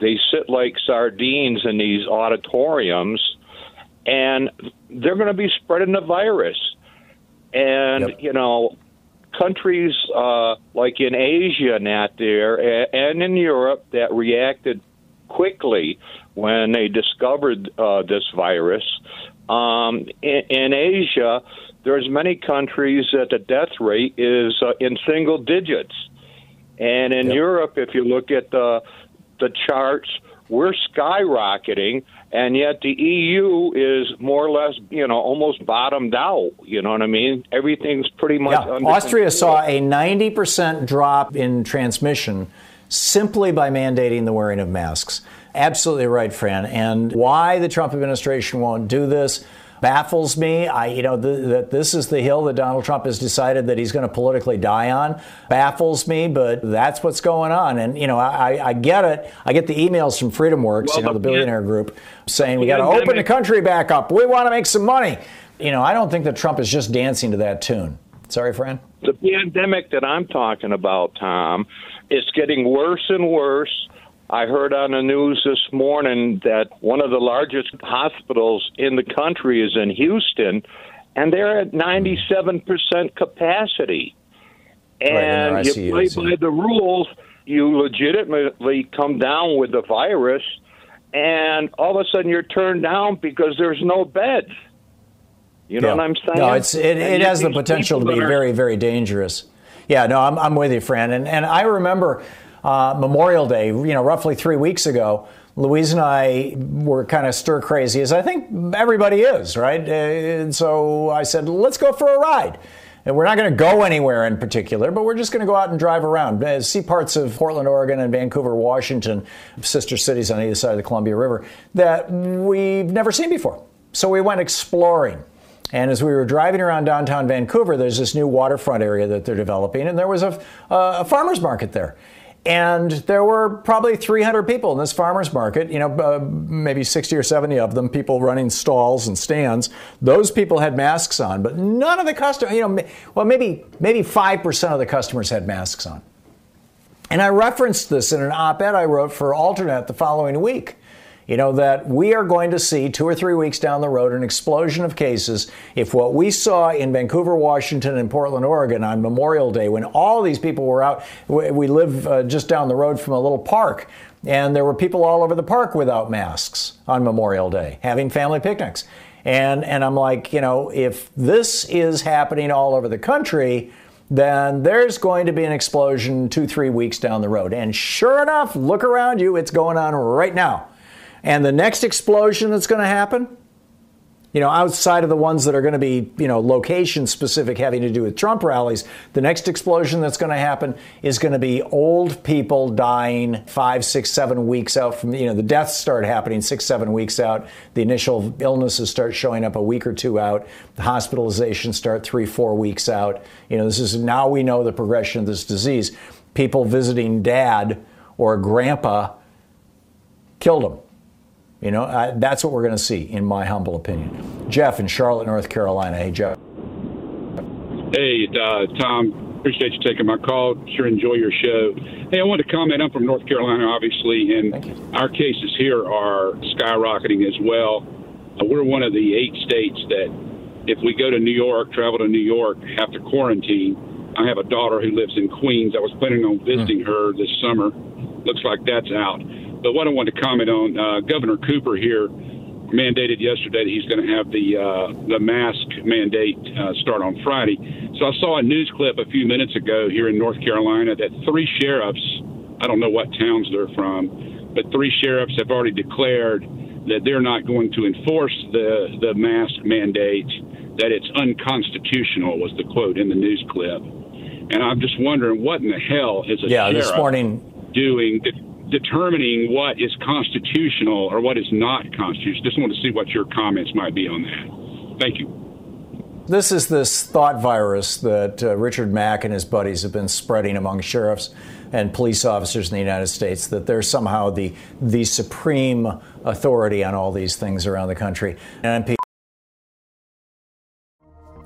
They sit like sardines in these auditoriums, and they're going to be spreading the virus. And you know, countries uh, like in Asia and that there, and in Europe that reacted quickly when they discovered uh, this virus. Um, in, in Asia, there's many countries that the death rate is uh, in single digits, and in Europe, if you look at the the charts, we're skyrocketing, and yet the EU is more or less, you know, almost bottomed out. You know what I mean? Everything's pretty much Yeah, Austria control. saw a 90% drop in transmission simply by mandating the wearing of masks. Absolutely right, Fran. And why the Trump administration won't do this baffles me. I, you know, th- that this is the hill that Donald Trump has decided that he's going to politically die on. Baffles me, but that's what's going on. And you know, I, I get it. I get the emails from FreedomWorks, Well, you know, the the- billionaire group, saying we got to open the country back up. We want to make some money. You know, I don't think that Trump is just dancing to that tune. Sorry, friend. The pandemic that I'm talking about, Tom, is getting worse and worse. I heard on the news this morning that one of the largest hospitals in the country is in Houston, and they're at 97% capacity. Right, And you play by the rules, you legitimately come down with the virus, and all of a sudden you're turned down because there's no beds. You know Yeah. what I'm saying? No, it's it, it has the potential to be are- very very dangerous. Yeah, no, I'm I'm with you, Fran, and and I remember uh, Memorial Day, you know, roughly three weeks ago. Louise and I were kind of stir crazy, as I think everybody is, right? Uh, And so I said, let's go for a ride. And we're not going to go anywhere in particular, but we're just going to go out and drive around, uh, see parts of Portland, Oregon, and Vancouver, Washington, sister cities on either side of the Columbia River that we've never seen before. So we went exploring. And as we were driving around downtown Vancouver, there's this new waterfront area that they're developing, and there was a, a farmer's market there. And there were probably 300 people in this farmer's market, you know, uh, maybe 60 or 70 of them, people running stalls and stands. Those people had masks on, but none of the customers, you know, well, maybe, maybe 5% of the customers had masks on. And I referenced this in an op ed I wrote for AlterNet the following week. You know, that we are going to see two or three weeks down the road an explosion of cases if what we saw in Vancouver, Washington, and Portland, Oregon on Memorial Day, when all these people were out, we, live uh, just down the road from a little park, and there were people all over the park without masks on Memorial Day, having family picnics. And, and I'm like, you know, if this is happening all over the country, then there's going to be an explosion two, three weeks down the road. And sure enough, look around you, it's going on right now. And the next explosion that's going to happen, you know, outside of the ones that are going to be, you know, location specific having to do with Trump rallies, the next explosion that's going to happen is going to be old people dying five, six, seven weeks out from, you know, the deaths start happening six, seven weeks out. The initial illnesses start showing up a week or two out. The hospitalizations start three, four weeks out. You know, this is now we know the progression of this disease. People visiting dad or grandpa killed them. You know, I, that's what we're going to see, in my humble opinion. Jeff in Charlotte, North Carolina. Hey, Jeff. Hey, uh, Tom, appreciate you taking my call. Sure enjoy your show. Hey, I wanted to comment. I'm from North Carolina, obviously, and our cases here are skyrocketing as well. Uh, we're one of the eight states that, if we go to New York, travel to New York, have to quarantine. I have a daughter who lives in Queens. I was planning on visiting her this summer. Looks like that's out. But what I want to comment on, uh, Governor Cooper here mandated yesterday that he's going to have the uh, the mask mandate uh, start on Friday. So I saw a news clip a few minutes ago here in North Carolina that three sheriffs, I don't know what towns they're from, but three sheriffs have already declared that they're not going to enforce the the mask mandate. That it's unconstitutional was the quote in the news clip. And I'm just wondering what in the hell is a Yeah, sheriff this morning. doing determining what is constitutional or what is not constitutional. Just want to see what your comments might be on that. Thank you. This is this thought virus that uh, Richard Mack and his buddies have been spreading among sheriffs and police officers in the United States that they're somehow the the supreme authority on all these things around the country. And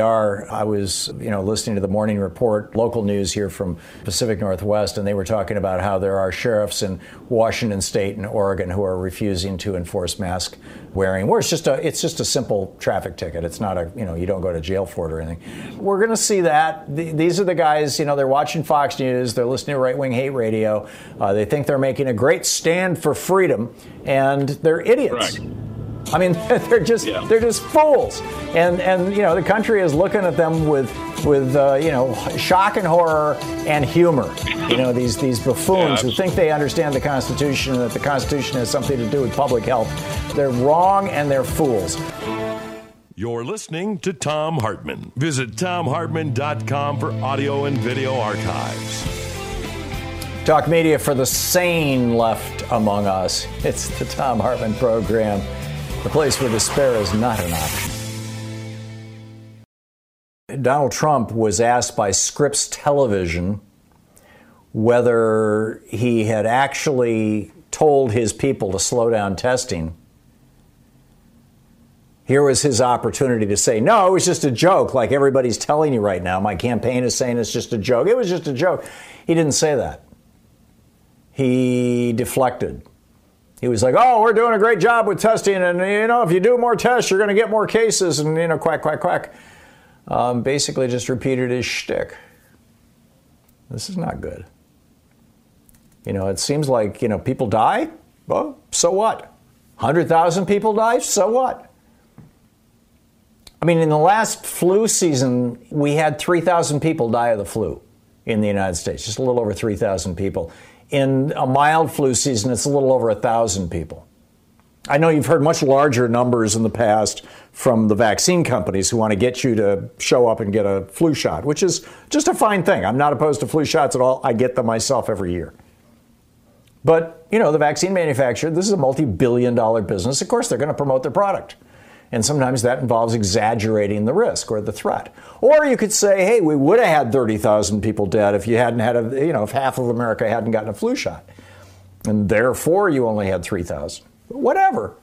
Are. I was, you know, listening to the morning report, local news here from Pacific Northwest, and they were talking about how there are sheriffs in Washington State and Oregon who are refusing to enforce mask wearing. Where it's just a, it's just a simple traffic ticket. It's not a, you know, you don't go to jail for it or anything. We're going to see that. Th- These are the guys, you know, they're watching Fox News, they're listening to right wing hate radio. Uh, they think they're making a great stand for freedom, and they're idiots. I mean, they're just they're just fools, and and you know the country is looking at them with with uh, you know shock and horror and humor. You know these these buffoons who think they understand the Constitution and that the Constitution has something to do with public health. They're wrong and they're fools. You're listening to Thom Hartmann. Visit thomhartmann.com for audio and video archives. Talk media for the sane left among us. It's the Thom Hartmann program, the place where despair is not an option. Donald Trump was asked by Scripps Television whether he had actually told his people to slow down testing. Here was his opportunity to say, no, it was just a joke, like everybody's telling you right now. My campaign is saying it's just a joke. It was just a joke. He didn't say that. he deflected. He was like, "Oh, we're doing a great job with testing, and you know, if you do more tests, you're going to get more cases." And you know, quack, quack, quack. Um, basically, just repeated his shtick. This is not good. You know, it seems like you know people die. Well, so what? Hundred thousand people die. So what? I mean, in the last flu season, we had 3,000 people die of the flu in the United States, just a little over 3,000 people. In a mild flu season, it's a little over 1,000 people. I know you've heard much larger numbers in the past from the vaccine companies who want to get you to show up and get a flu shot, which is just a fine thing. I'm not opposed to flu shots at all. I get them myself every year. But, you know, the vaccine manufacturer, this is a multi billion dollar business. Of course, they're going to promote their product. And sometimes that involves exaggerating the risk or the threat. Or you could say, hey, we would have had 30,000 people dead if you hadn't had a, you know, if half of America hadn't gotten a flu shot. And therefore you only had 3,000. Whatever.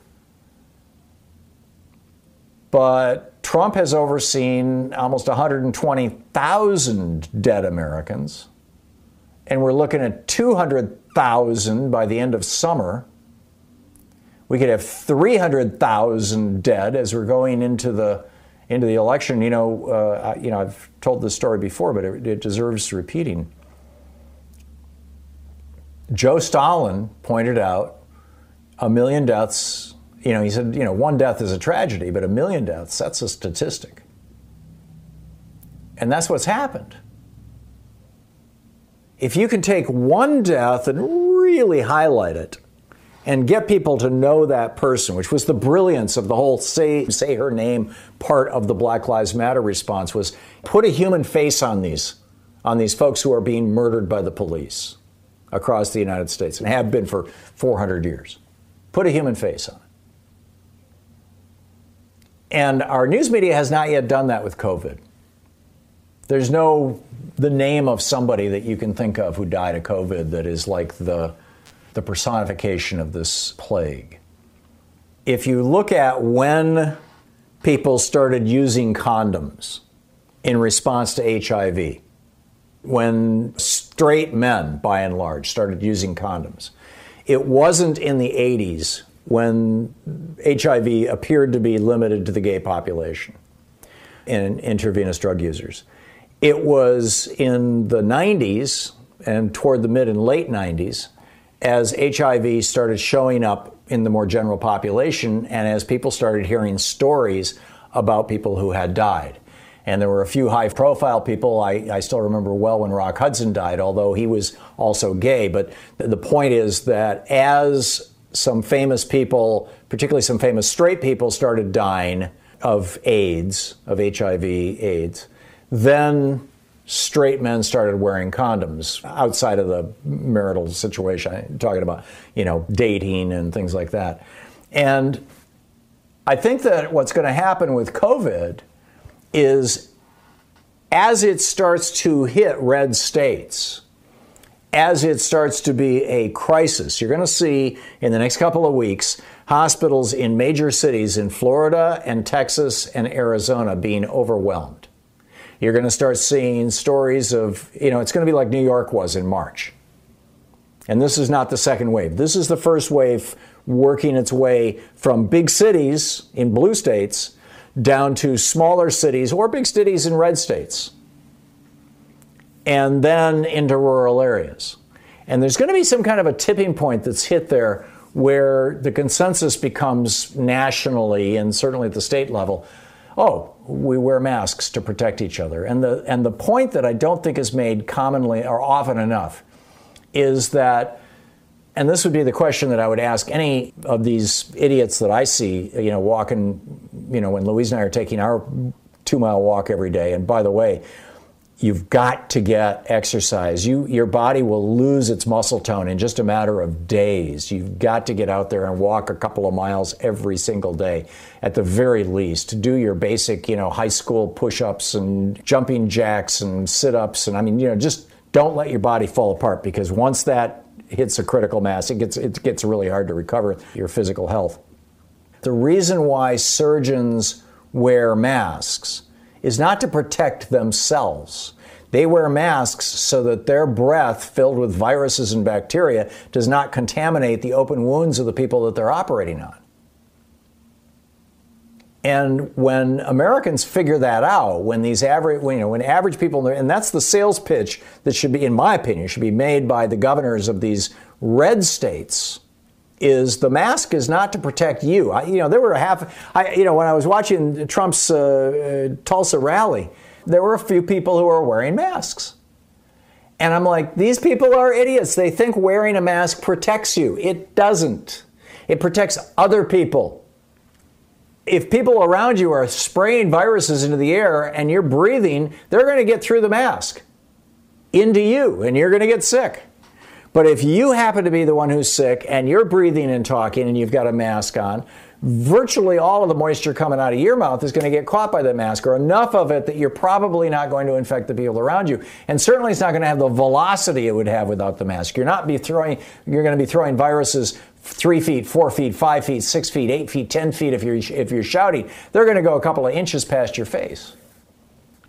But Trump has overseen almost 120,000 dead Americans. And we're looking at 200,000 by the end of summer. We could have 300,000 dead as we're going into the into the election. You know, uh, you know, I've told this story before, but it, it deserves repeating. Joe Stalin pointed out a million deaths. You know, he said, you know, one death is a tragedy, but a million deaths, that's a statistic. And that's what's happened. If you can take one death and really highlight it, and get people to know that person, which was the brilliance of the whole say say her name part of the Black Lives Matter response was put a human face on these on these folks who are being murdered by the police across the United States and have been for 400 years. Put a human face on it. And our news media has not yet done that with COVID. There's no the name of somebody that you can think of who died of COVID that is like the the personification of this plague. If you look at when people started using condoms in response to HIV, when straight men, by and large, started using condoms, it wasn't in the 80s when HIV appeared to be limited to the gay population and intravenous drug users. It was in the 90s and toward the mid and late 90s as HIV started showing up in the more general population and as people started hearing stories about people who had died. And there were a few high profile people. I, I, still remember well when Rock Hudson died, although he was also gay. But the point is that as some famous people, particularly some famous straight people, started dying of AIDS, of HIV AIDS, then straight men started wearing condoms outside of the marital situation. I'm talking about, you know, dating and things like that. And I think that what's going to happen with COVID is as it starts to hit red states, as it starts to be a crisis, you're going to see in the next couple of weeks hospitals in major cities in Florida and Texas and Arizona being overwhelmed. You're going to start seeing stories of, you know, it's going to be like New York was in March. And this is not the second wave. This is the first wave working its way from big cities in blue states down to smaller cities or big cities in red states, and then into rural areas. And there's going to be some kind of a tipping point that's hit there where the consensus becomes nationally and certainly at the state level oh, we wear masks to protect each other. And the, and the point that I don't think is made commonly or often enough is that, and this would be the question that I would ask any of these idiots that I see, you know, walking, you know, when Louise and I are taking our two mile walk every day. And by the way, You've got to get exercise. You, your body will lose its muscle tone in just a matter of days. You've got to get out there and walk a couple of miles every single day, at the very least. Do your basic, you know, high school push-ups and jumping jacks and sit-ups, and I mean, you know, just don't let your body fall apart because once that hits a critical mass, it gets it gets really hard to recover your physical health. The reason why surgeons wear masks is not to protect themselves. They wear masks so that their breath, filled with viruses and bacteria, does not contaminate the open wounds of the people that they're operating on. And when Americans figure that out, when these average, you know, when average people, and that's the sales pitch that should be, in my opinion, should be made by the governors of these red states, is the mask is not to protect you. I, you know, there were a half, I, you know, when I was watching Trump's uh, uh, Tulsa rally, there were a few people who were wearing masks. And I'm like, these people are idiots. They think wearing a mask protects you. It doesn't. It protects other people if people around you are spraying viruses into the air and you're breathing, they're going to get through the mask into you and you're going to get sick. But if you happen to be the one who's sick and you're breathing and talking and you've got a mask on, virtually all of the moisture coming out of your mouth is going to get caught by the mask or enough of it that you're probably not going to infect the people around you. And certainly it's not going to have the velocity it would have without the mask. You're not be throwing you're going to be throwing viruses three feet, four feet, five feet, six feet, eight feet, ten feet. If you're if you're shouting, they're going to go a couple of inches past your face.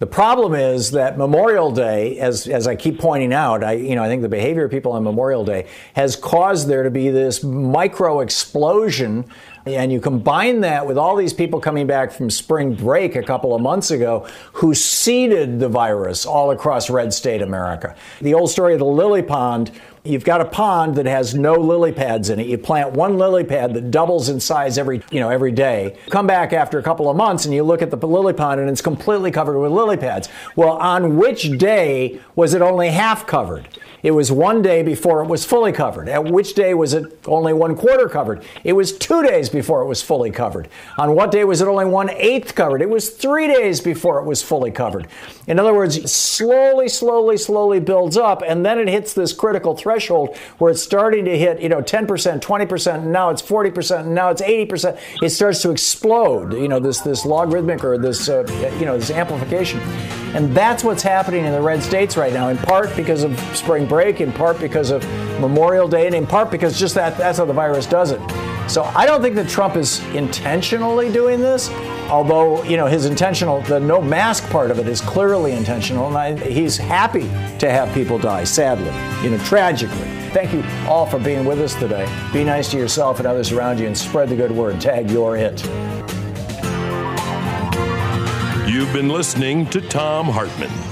The problem is that Memorial Day, as, as I keep pointing out, I, you know, I think the behavior of people on Memorial Day has caused there to be this micro explosion and you combine that with all these people coming back from spring break a couple of months ago who seeded the virus all across red state America. The old story of the lily pond You've got a pond that has no lily pads in it. You plant one lily pad that doubles in size every, you know, every day. Come back after a couple of months and you look at the lily pond and it's completely covered with lily pads. Well, on which day was it only half covered? It was one day before it was fully covered. At which day was it only one quarter covered? It was two days before it was fully covered. On what day was it only one eighth covered? It was three days before it was fully covered. In other words, slowly, slowly, slowly builds up, and then it hits this critical threshold where it's starting to hit, you know, 10%, 20%, and now it's 40%, and now it's 80%. It starts to explode, you know, this, this logarithmic or this, uh, you know, this amplification. And that's what's happening in the red states right now, in part because of spring break, in part because of Memorial Day, and in part because just that that's how the virus does it. So I don't think that Trump is intentionally doing this, although, you know, his intentional, the no mask part of it is clearly intentional, and I, he's happy to have people die, sadly, you know, tragically. Thank you all for being with us today. Be nice to yourself and others around you and spread the good word. Tag your it. You've been listening to Thom Hartmann.